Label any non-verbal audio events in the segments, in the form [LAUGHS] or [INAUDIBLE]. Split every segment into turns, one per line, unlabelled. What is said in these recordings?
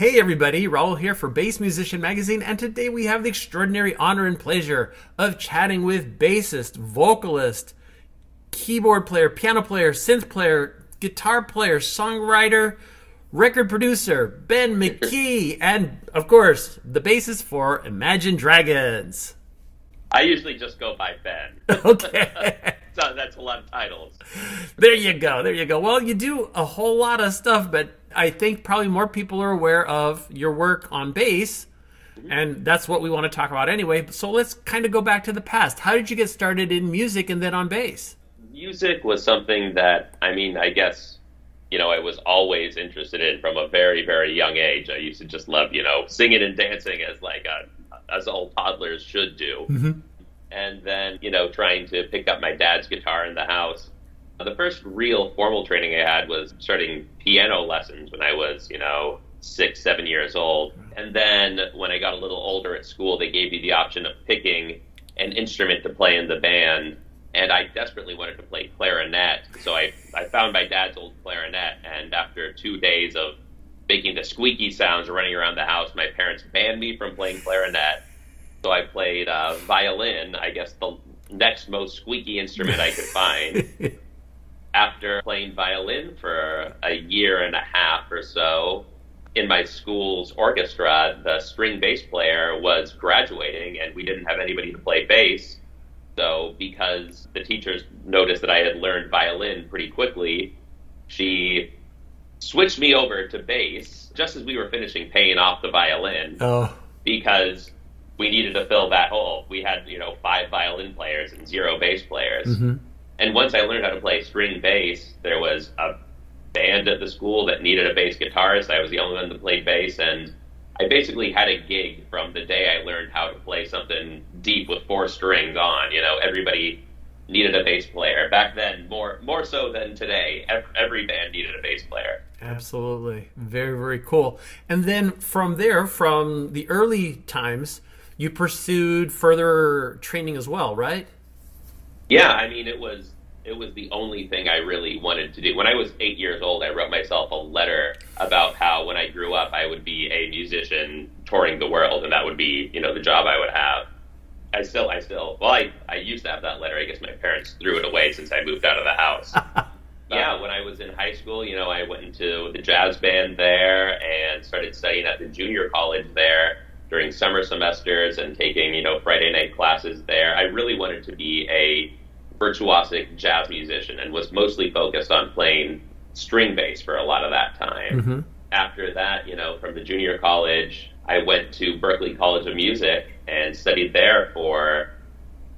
Hey everybody, Raul here for Bass Musician Magazine, and today we have the extraordinary honor and pleasure of chatting with bassist, vocalist, keyboard player, piano player, synth player, guitar player, songwriter, record producer, Ben McKee, and of course, the bassist for Imagine Dragons.
I usually just go by Ben. [LAUGHS]
Okay. [LAUGHS]
so that's a lot of titles.
There you go. There you go. Well, you do a whole lot of stuff, but I think probably more people are aware of your work on bass, and that's what we want to talk about anyway. So let's kind of go back to the past. How did you get started in music and then on bass?
Music was something that, I mean, I guess, you know, I was always interested in from a very, very young age. I used to just love, you know, singing and dancing as like a, as all toddlers should do.
Mm-hmm.
And then, you know, trying to pick up my dad's guitar in the house the first real formal training I had was starting piano lessons when I was, you know, six, seven years old. And then when I got a little older at school, they gave me the option of picking an instrument to play in the band. And I desperately wanted to play clarinet. So I, I found my dad's old clarinet. And after two days of making the squeaky sounds running around the house, my parents banned me from playing clarinet. So I played uh, violin, I guess the next most squeaky instrument I could find. [LAUGHS] after playing violin for a year and a half or so in my school's orchestra, the string bass player was graduating and we didn't have anybody to play bass. So, because the teachers noticed that I had learned violin pretty quickly, she switched me over to bass just as we were finishing paying off the violin.
Oh.
Because we needed to fill that hole. We had, you know, five violin players and zero bass players.
Mm-hmm.
And once I learned how to play string bass, there was a band at the school that needed a bass guitarist. I was the only one that played bass, and I basically had a gig from the day I learned how to play something deep with four strings on. You know, everybody needed a bass player back then, more more so than today. Every band needed a bass player.
Absolutely, very very cool. And then from there, from the early times, you pursued further training as well, right?
Yeah, I mean, it was it was the only thing I really wanted to do. When I was eight years old, I wrote myself a letter about how when I grew up, I would be a musician touring the world, and that would be, you know, the job I would have. I still, I still, well, I, I used to have that letter. I guess my parents threw it away since I moved out of the house. [LAUGHS] yeah, when I was in high school, you know, I went into the jazz band there and started studying at the junior college there during summer semesters and taking, you know, Friday night classes there. I really wanted to be a virtuosic jazz musician and was mostly focused on playing string bass for a lot of that time.
Mm-hmm.
After that, you know, from the junior college, I went to Berklee College of Music and studied there for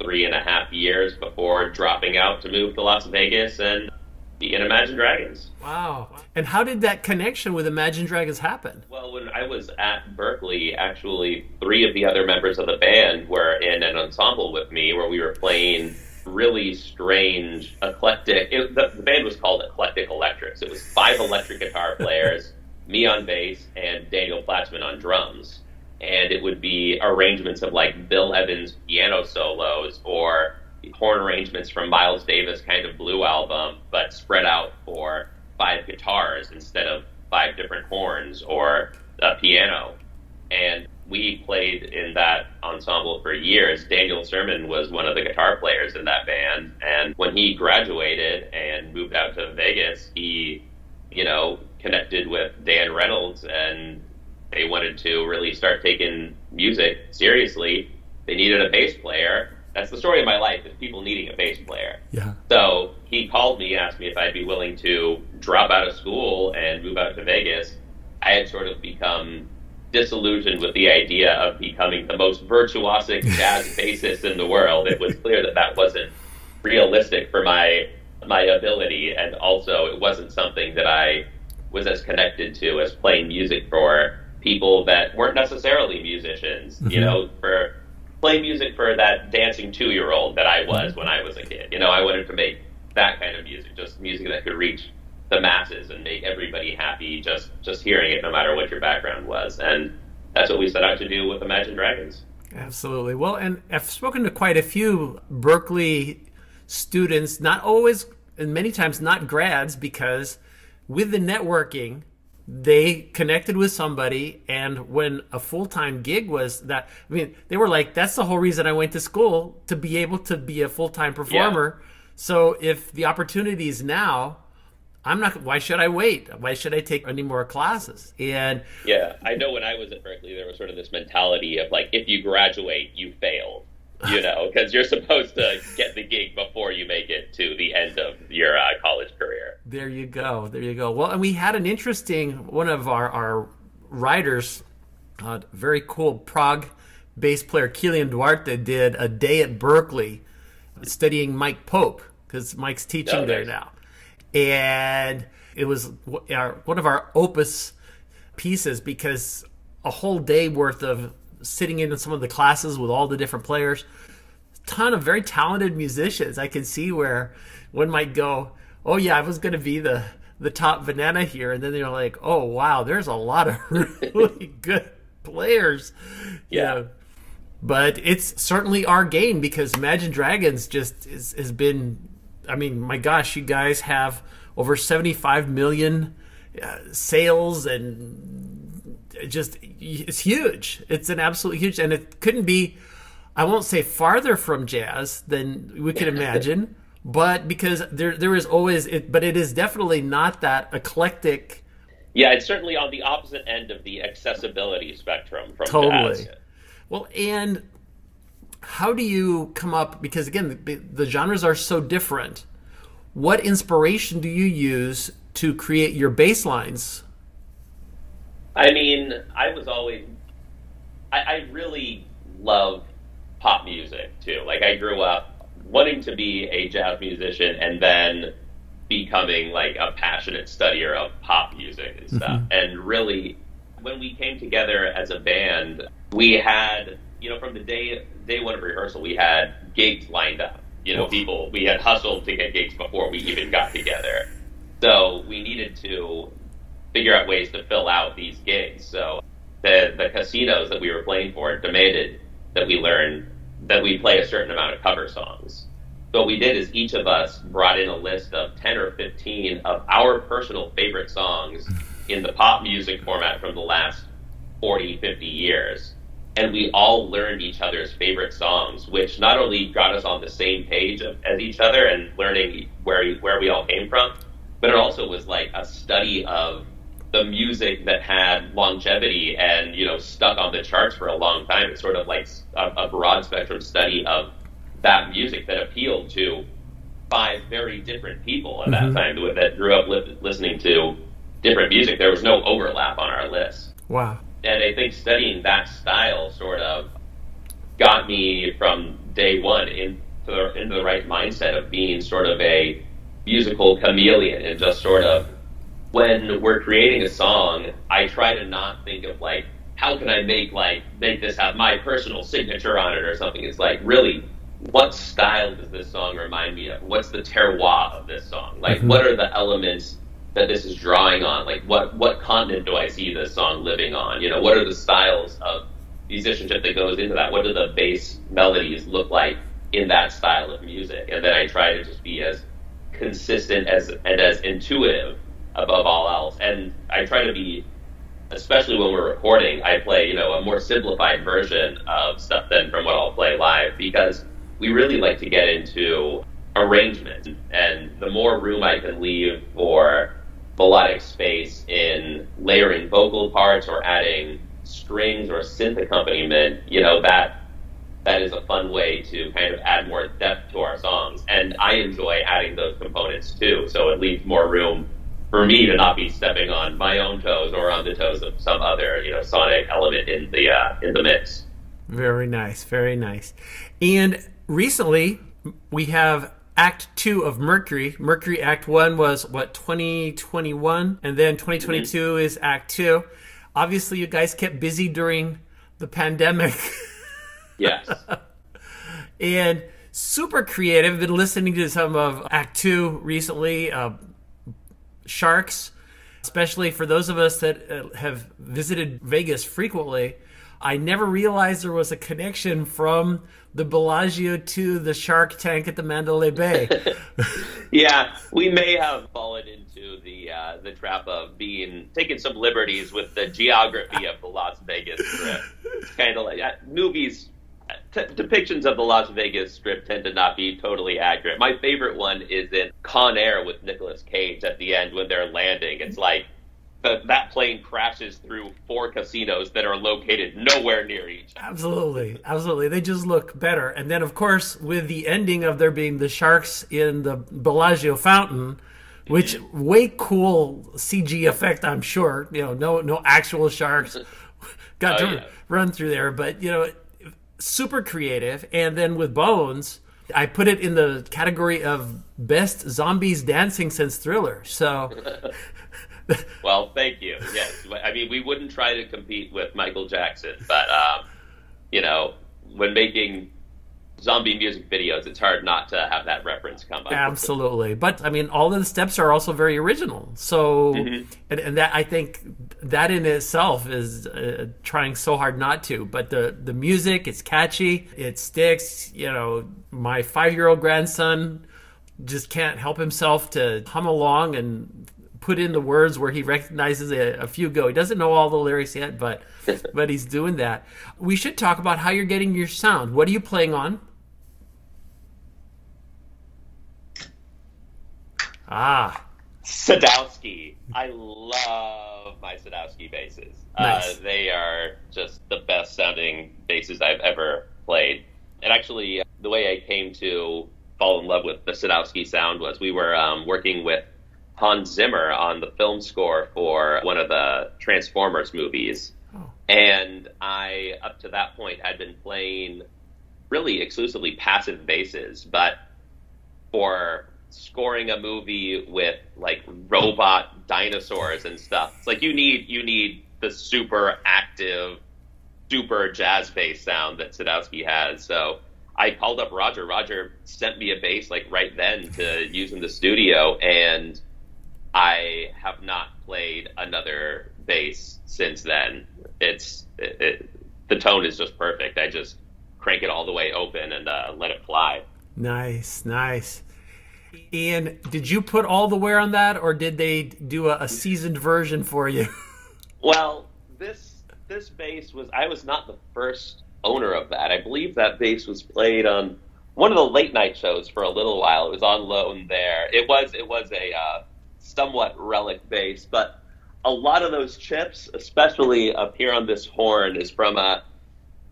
three and a half years before dropping out to move to Las Vegas and be in Imagine Dragons.
Wow. And how did that connection with Imagine Dragons happen?
Well, when I was at Berklee, actually, three of the other members of the band were in an ensemble with me where we were playing really strange, eclectic. It, the, the, band was called Eclectic Electrics. It was five electric guitar [LAUGHS] players, me on bass, and Daniel Platzman on drums. And it would be arrangements of like Bill Evans piano solos or horn arrangements from Miles Davis kind of blue album, but spread out for five guitars instead of five different horns or a piano. And we played in that ensemble for years. Daniel Sermon was one of the guitar players in that band. And when he graduated and moved out to Vegas, he, you know, connected with Dan Reynolds and they wanted to really start taking music seriously. They needed a bass player. That's the story of my life is people needing a bass player.
Yeah.
So he called me, and asked me if I'd be willing to drop out of school and move out to Vegas. I had sort of become disillusioned with the idea of becoming the most virtuosic jazz [LAUGHS] bassist in the world. It was clear that that wasn't realistic for my my ability, and also it wasn't something that I was as connected to as playing music for people that weren't necessarily musicians. Mm-hmm. You know, for play music for that dancing two year old that I was when I was a kid. You know, I wanted to make that kind of music, just music that could reach the masses and make everybody happy just just hearing it, no matter what your background was. And that's what we set out to do with Imagine Dragons.
Absolutely. Well, and I've spoken to quite a few Berklee students, not always, and many times not grads, because with the networking, they connected with somebody and when a full-time gig was that i mean they were like that's the whole reason i went to school to be able to be a full-time performer yeah. so if the opportunity is now i'm not why should i wait why should i take any more classes and
yeah i know when i was at Berklee, there was sort of this mentality of like if you graduate you failed you know, [LAUGHS] because you're supposed to get the gig before you make it to the end of your uh, college career.
There you go. There you go. Well, and we had an interesting one of our our writers, uh, very cool Prague bass player Kilian Duarte did a day at Berklee studying Mike Pope because Mike's teaching oh, there now, and it was our, one of our opus pieces because a whole day worth of sitting in some of the classes with all the different players. Ton of very talented musicians. I can see where one might go, "Oh yeah, I was going to be the the top banana here," and then they're like, "Oh wow, there's a lot of [LAUGHS] really good players."
Yeah.
But it's certainly our game because Imagine Dragons just is, has been. I mean, my gosh, you guys have over 75 million uh, sales and just it's huge. It's an absolute huge, and it couldn't be. I won't say farther from jazz than we can imagine, [LAUGHS] but because there there is always it, but it is definitely not that eclectic.
Yeah, it's certainly on the opposite end of the accessibility spectrum from
totally.
Jazz.
Well, and how do you come up? Because again, the, the genres are so different. What inspiration do you use to create your bass lines
I mean, I was always, I, I really love pop music too. Like I grew up wanting to be a jazz musician and then becoming like a passionate studier of pop music and stuff. Mm-hmm. And really, when we came together as a band, we had, you know, from the day day one of rehearsal, we had gigs lined up. You know, people we had hustled to get gigs before we even got together. So we needed to figure out ways to fill out these gigs. So the the casinos that we were playing for demanded that we learn that we play a certain amount of cover songs. So what we did is each of us brought in a list of 10 or 15 of our personal favorite songs in the pop music format from the last 40, 50 years. And we all learned each other's favorite songs, which not only got us on the same page of, as each other and learning where, where we all came from, but it also was like a study of the music that had longevity and you know stuck on the charts for a long time. It's sort of like a, a broad spectrum study of that music that appealed to five very different people at mm-hmm. that time that grew up li- listening to different music. There was no overlap on our list.
Wow.
And I think studying that style sort of got me from day one into the, into the right mindset of being sort of a musical chameleon and just sort of when we're creating a song, I try to not think of like, how can I make like make this have my personal signature on it or something. It's like really what style does this song remind me of? What's the terroir of this song? Like mm-hmm. what are the elements that this is drawing on? Like what what continent do I see this song living on? You know, what are the styles of musicianship that goes into that? What do the bass melodies look like in that style of music? And then I try to just be as consistent as and as intuitive above all else. And I try to be, especially when we're recording, I play, you know, a more simplified version of stuff than from what I'll play live because we really like to get into arrangement. And the more room I can leave for melodic space in layering vocal parts or adding strings or synth accompaniment, you know, that that is a fun way to kind of add more depth to our songs. And I enjoy adding those components too. So it leaves more room for me to not be stepping on my own toes or on the toes of some other you know sonic element in the uh, in the mix.
Very nice, very nice. And recently we have Act Two of Mercury. Mercury Act One was what 2021, and then 2022 mm-hmm. is Act Two. Obviously, you guys kept busy during the pandemic. [LAUGHS]
Yes.
and super creative. Been listening to some of Act Two recently. Uh, sharks, especially for those of us that uh, have visited Vegas frequently. I never realized there was a connection from the Bellagio to the Shark Tank at the Mandalay Bay. [LAUGHS]
yeah, we may have fallen into the uh, the trap of being taking some liberties with the geography of the Las Vegas Strip. It's kind of like uh, movies. T- depictions of the Las Vegas Strip tend to not be totally accurate. My favorite one is in Con Air with Nicolas Cage at the end when they're landing. It's like the, that plane crashes through four casinos that are located nowhere near each other.
Absolutely, absolutely. They just look better. And then, of course, with the ending of there being the sharks in the Bellagio fountain, which mm-hmm. way cool CG effect, I'm sure. You know, no no actual sharks [LAUGHS] [LAUGHS] got oh, to yeah. run through there, but you know, super creative. And then with Bones. I put it in the category of best zombies dancing since Thriller. So [LAUGHS] [LAUGHS]
well, thank you. Yes, I mean we wouldn't try to compete with Michael Jackson, but um, you know, when making zombie music videos, it's hard not to have that reference come up.
Absolutely, but I mean, all of the steps are also very original. So, mm-hmm. and, and, that I think that in itself is uh, trying so hard not to. But the the music, it's catchy, it sticks. You know, my five year old grandson just can't help himself to hum along and put in the words where he recognizes a, a, few go. He doesn't know all the lyrics yet, but [LAUGHS] but he's doing that. We should talk about how you're getting your sound. What are you playing on? Ah,
Sadowski. I love my Sadowski basses. Uh, nice. Uh, they are just the best sounding basses I've ever played. And actually, the way I came to fall in love with the Sadowski sound was we were um, working with Hans Zimmer on the film score for one of the Transformers movies. Oh. And I, up to that point, had been playing really exclusively passive basses, but for scoring a movie with like robot dinosaurs and stuff, it's like you need you need the super active, super jazz bass sound that Sadowski has. So I called up Roger. Roger sent me a bass like right then to use in the studio, and I have not played another bass since then. It's it, it, the tone is just perfect. I just crank it all the way open and uh, let it fly.
Nice, nice. Ian, did you put all the wear on that, or did they do a, a seasoned version for you? [LAUGHS]
well, this this bass was I was not the first owner of that. I believe that bass was played on one of the late night shows for a little while. It was on loan there. It was it was a uh, somewhat relic bass, but a lot of those chips, especially up here on this horn, is from a.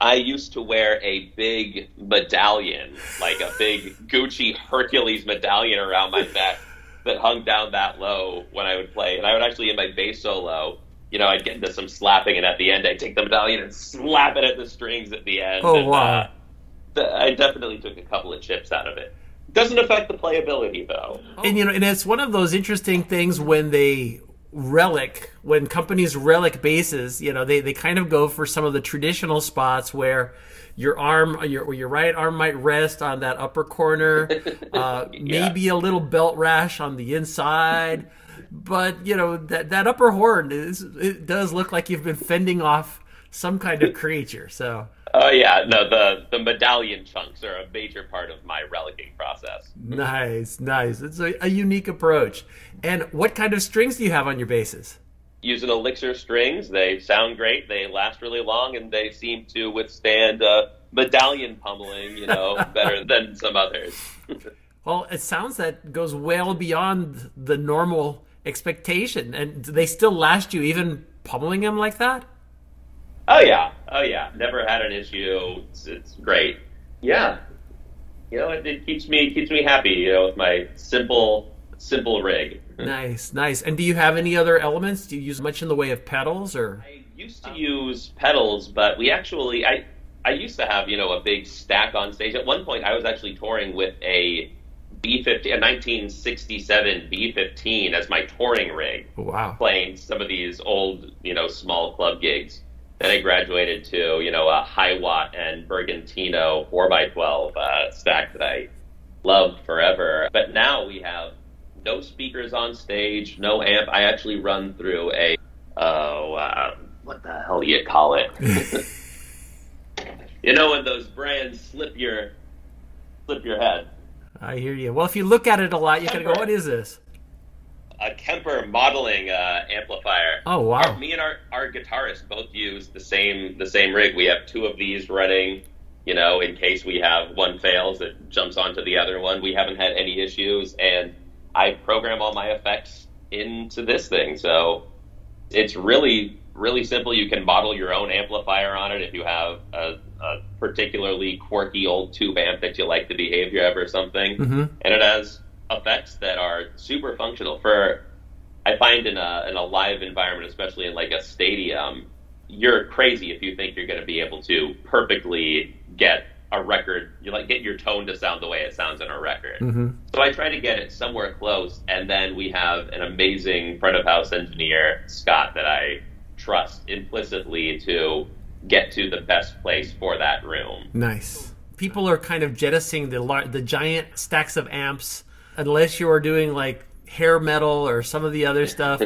I used to wear a big medallion, like a big Gucci Hercules medallion around my neck that hung down that low when I would play. And I would actually, in my bass solo, you know, I'd get into some slapping, and at the end, I'd take the medallion and slap it at the strings at the end.
Oh,
and,
wow.
Uh, I definitely took a couple of chips out of it. Doesn't affect the playability though.
And you know, and it's one of those interesting things when they relic when companies relic basses you know they, they kind of go for some of the traditional spots where your arm your your right arm might rest on that upper corner [LAUGHS] uh, yeah. maybe a little belt rash on the inside but you know that that upper horn is it does look like you've been fending off some kind of creature so [LAUGHS]
Oh yeah, no the the medallion chunks are a major part of my relicking process.
Nice, nice. It's a, a unique approach. And what kind of strings do you have on your basses?
Using Elixir strings, they sound great. They last really long, and they seem to withstand uh, medallion pummeling, you know, [LAUGHS] better than some others. [LAUGHS]
well, it sounds that goes well beyond the normal expectation, and they still last you even pummeling them like that.
Oh yeah, oh yeah. Never had an issue. It's, it's great. Yeah, you know, it, it, keeps me keeps me happy. You know, with my simple simple rig. [LAUGHS]
nice, nice. And do you have any other elements? Do you use much in the way of pedals or?
I used to use pedals, but we actually I I used to have you know a big stack on stage. At one point, I was actually touring with a B15, a 1967 B15 as my touring rig.
Wow.
Playing some of these old, you know, small club gigs. Then I graduated to, you know, a Hiwatt and Bergantino 4x12 uh, stack that I loved forever. But now we have no speakers on stage, no amp. I actually run through a, oh, uh, what the hell do you call it? [LAUGHS] You know when those brands slip your slip your head.
I hear you. Well, if you look at it a lot, you kind of go, "What is this?"
A Kemper modeling uh, amplifier.
Oh wow!
Our, me and our, our guitarist both use the same the same rig. We have two of these running. You know, in case we have one fails, it jumps onto the other one. We haven't had any issues, and I program all my effects into this thing. So it's really really simple. You can model your own amplifier on it if you have a, a particularly quirky old tube amp that you like the behavior of or something.
Mm-hmm.
And it has effects that are super functional for. I find in a in a live environment, especially in like a stadium, you're crazy if you think you're going to be able to perfectly get a record. You like get your tone to sound the way it sounds in a record.
Mm-hmm.
So I try to get it somewhere close, and then we have an amazing front of house engineer, Scott, that I trust implicitly to get to the best place for that room.
Nice. People are kind of jettisoning the lar- the giant stacks of amps unless you are doing like hair metal or some of the other stuff.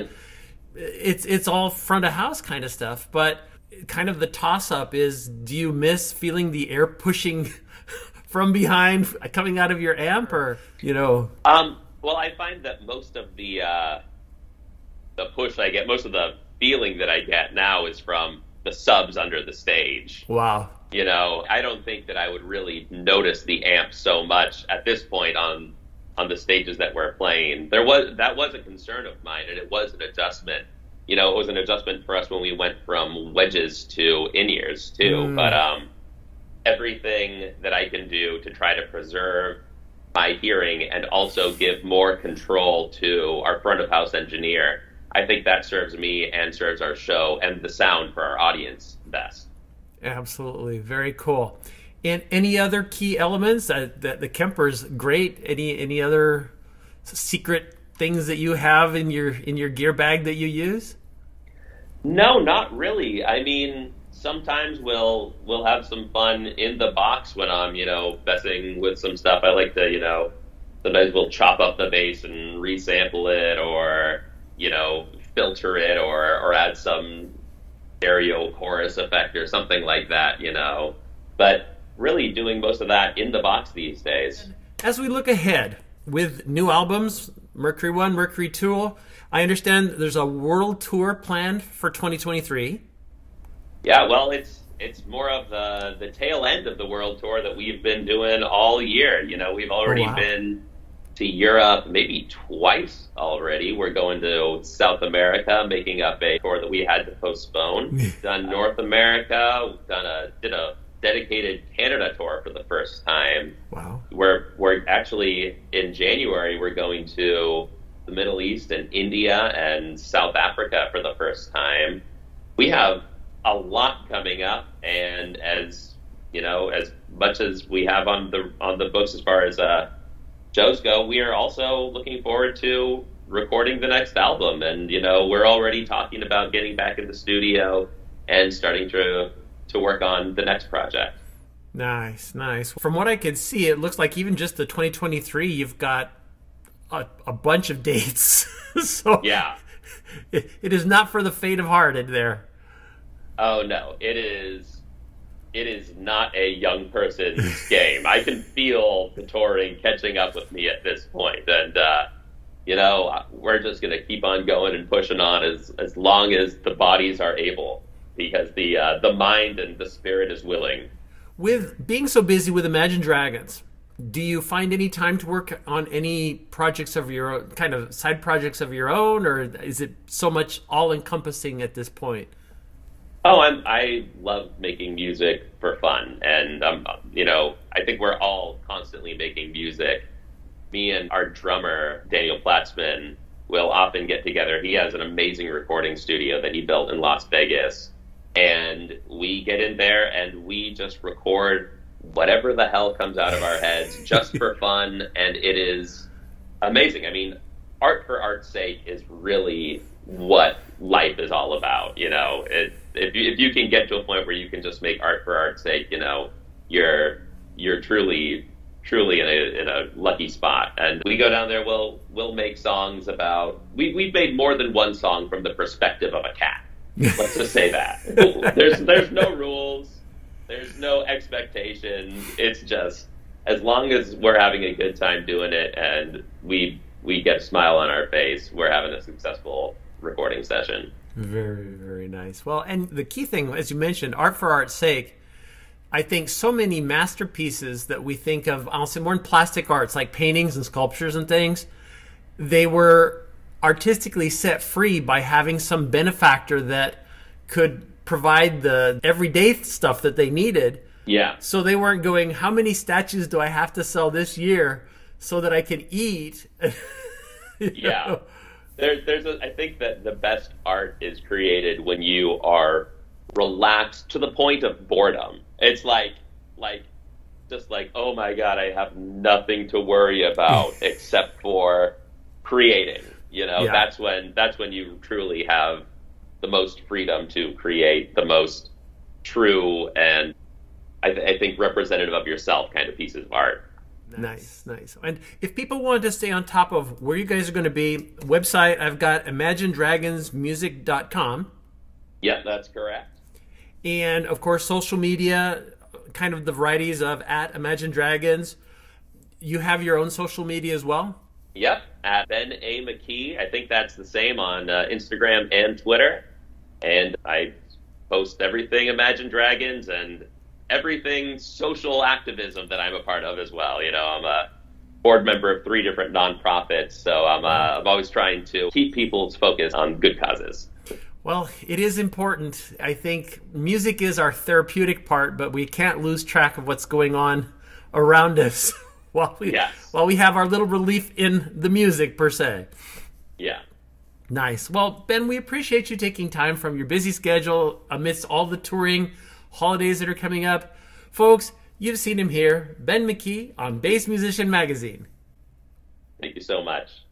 it's it's all front of house kind of stuff, but kind of the toss up is do you miss feeling the air pushing [LAUGHS] from behind coming out of your amp or you know?
Um well i find that most of the uh the push i get most of the feeling that i get now is from the subs under the stage.
Wow.
You know i don't think that i would really notice the amp so much at this point on on the stages that we're playing there was that was a concern of mine and it was an adjustment you know, it was an adjustment for us when we went from wedges to in ears too. Mm. But um, everything that I can do to try to preserve my hearing and also give more control to our front of house engineer, I think that serves me and serves our show and the sound for our audience best.
Absolutely, very cool. And any other key elements that, that the Kemper's great? Any any other secret things that you have in your in your gear bag that you use?
No, not really. I mean, sometimes we'll we'll have some fun in the box when I'm, you know, messing with some stuff. I like to, you know, sometimes we'll chop up the bass and resample it or, you know, filter it or or add some stereo chorus effect or something like that, you know. But really doing most of that in the box these days.
As we look ahead with new albums, Mercury One, Mercury Two. I understand there's a world tour planned for 2023.
Yeah, well, it's it's more of the the tail end of the world tour that we've been doing all year. You know, we've already oh, wow. been to Europe maybe twice already. We're going to South America, making up a tour that we had to postpone. [LAUGHS] done North America, done a did a dedicated Canada tour for the first time.
Wow.
We're we're actually in January we're going to the Middle East and India and South Africa for the first time. We have a lot coming up and as you know, as much as we have on the on the books as far as uh shows go, we are also looking forward to recording the next album and you know, we're already talking about getting back in the studio and starting to to work on the next project.
Nice, nice. From what I can see, it looks like even just the 2023, you've got a, a bunch of [LAUGHS] dates. [LAUGHS] so
yeah,
it, it is not for the faint of heart in there.
Oh no, it is. It is not a young person's [LAUGHS] game. I can feel the touring catching up with me at this point, and uh, you know we're just going to keep on going and pushing on as as long as the bodies are able because the uh, the mind and the spirit is willing.
With being so busy with Imagine Dragons, do you find any time to work on any projects of your own, kind of side projects of your own, or is it so much all encompassing at this point?
Oh, I'm, I love making music for fun, and um, you know, I think we're all constantly making music. Me and our drummer Daniel Platzman will often get together. He has an amazing recording studio that he built in Las Vegas, and we get in there and we just record whatever the hell comes out of our heads just for [LAUGHS] fun and it is amazing i mean art for art's sake is really what life is all about you know it, if, you, if you can get to a point where you can just make art for art's sake you know you're you're truly truly in a in a lucky spot. And we go down there, we'll we'll make songs about we we've made more than one song from the perspective of a cat. Let's just say that. there's there's no rules. There's no expectations. It's just as long as we're having a good time doing it and we we get a smile on our face, we're having a successful recording session.
Very, very nice. Well, and the key thing, as you mentioned, art for art's sake. I think so many masterpieces that we think of, I'll say more in plastic arts, like paintings and sculptures and things, they were artistically set free by having some benefactor that could provide the everyday stuff that they needed.
Yeah.
So they weren't going, how many statues do I have to sell this year so that I can eat? [LAUGHS]
yeah. Know? There, there's a, I think that the best art is created when you are relaxed to the point of boredom. It's like, like, just like, oh my God, I have nothing to worry about [LAUGHS] except for creating. You know, yeah. that's when, that's when you truly have the most freedom to create the most true and I, th- I think representative of yourself kind of pieces of art.
Nice, nice. And if people wanted to stay on top of where you guys are going to be, website I've got imaginedragonsmusic.com.
Yeah, that's correct.
And of course, social media, kind of the varieties of at Imagine Dragons. You have your own social media as well?
Yep, at Ben A. McKee. I think that's the same on uh, Instagram and Twitter. And I post everything Imagine Dragons and everything social activism that I'm a part of as well. You know, I'm a board member of three different nonprofits, so I'm, uh, I'm always trying to keep people's focus on good causes.
Well, it is important. I think music is our therapeutic part, but we can't lose track of what's going on around us [LAUGHS] while we yes. while we have our little relief in the music per se.
Yeah.
Nice. Well, Ben, we appreciate you taking time from your busy schedule amidst all the touring holidays that are coming up. Folks, you've seen him here, Ben McKee on Bass Musician Magazine.
Thank you so much.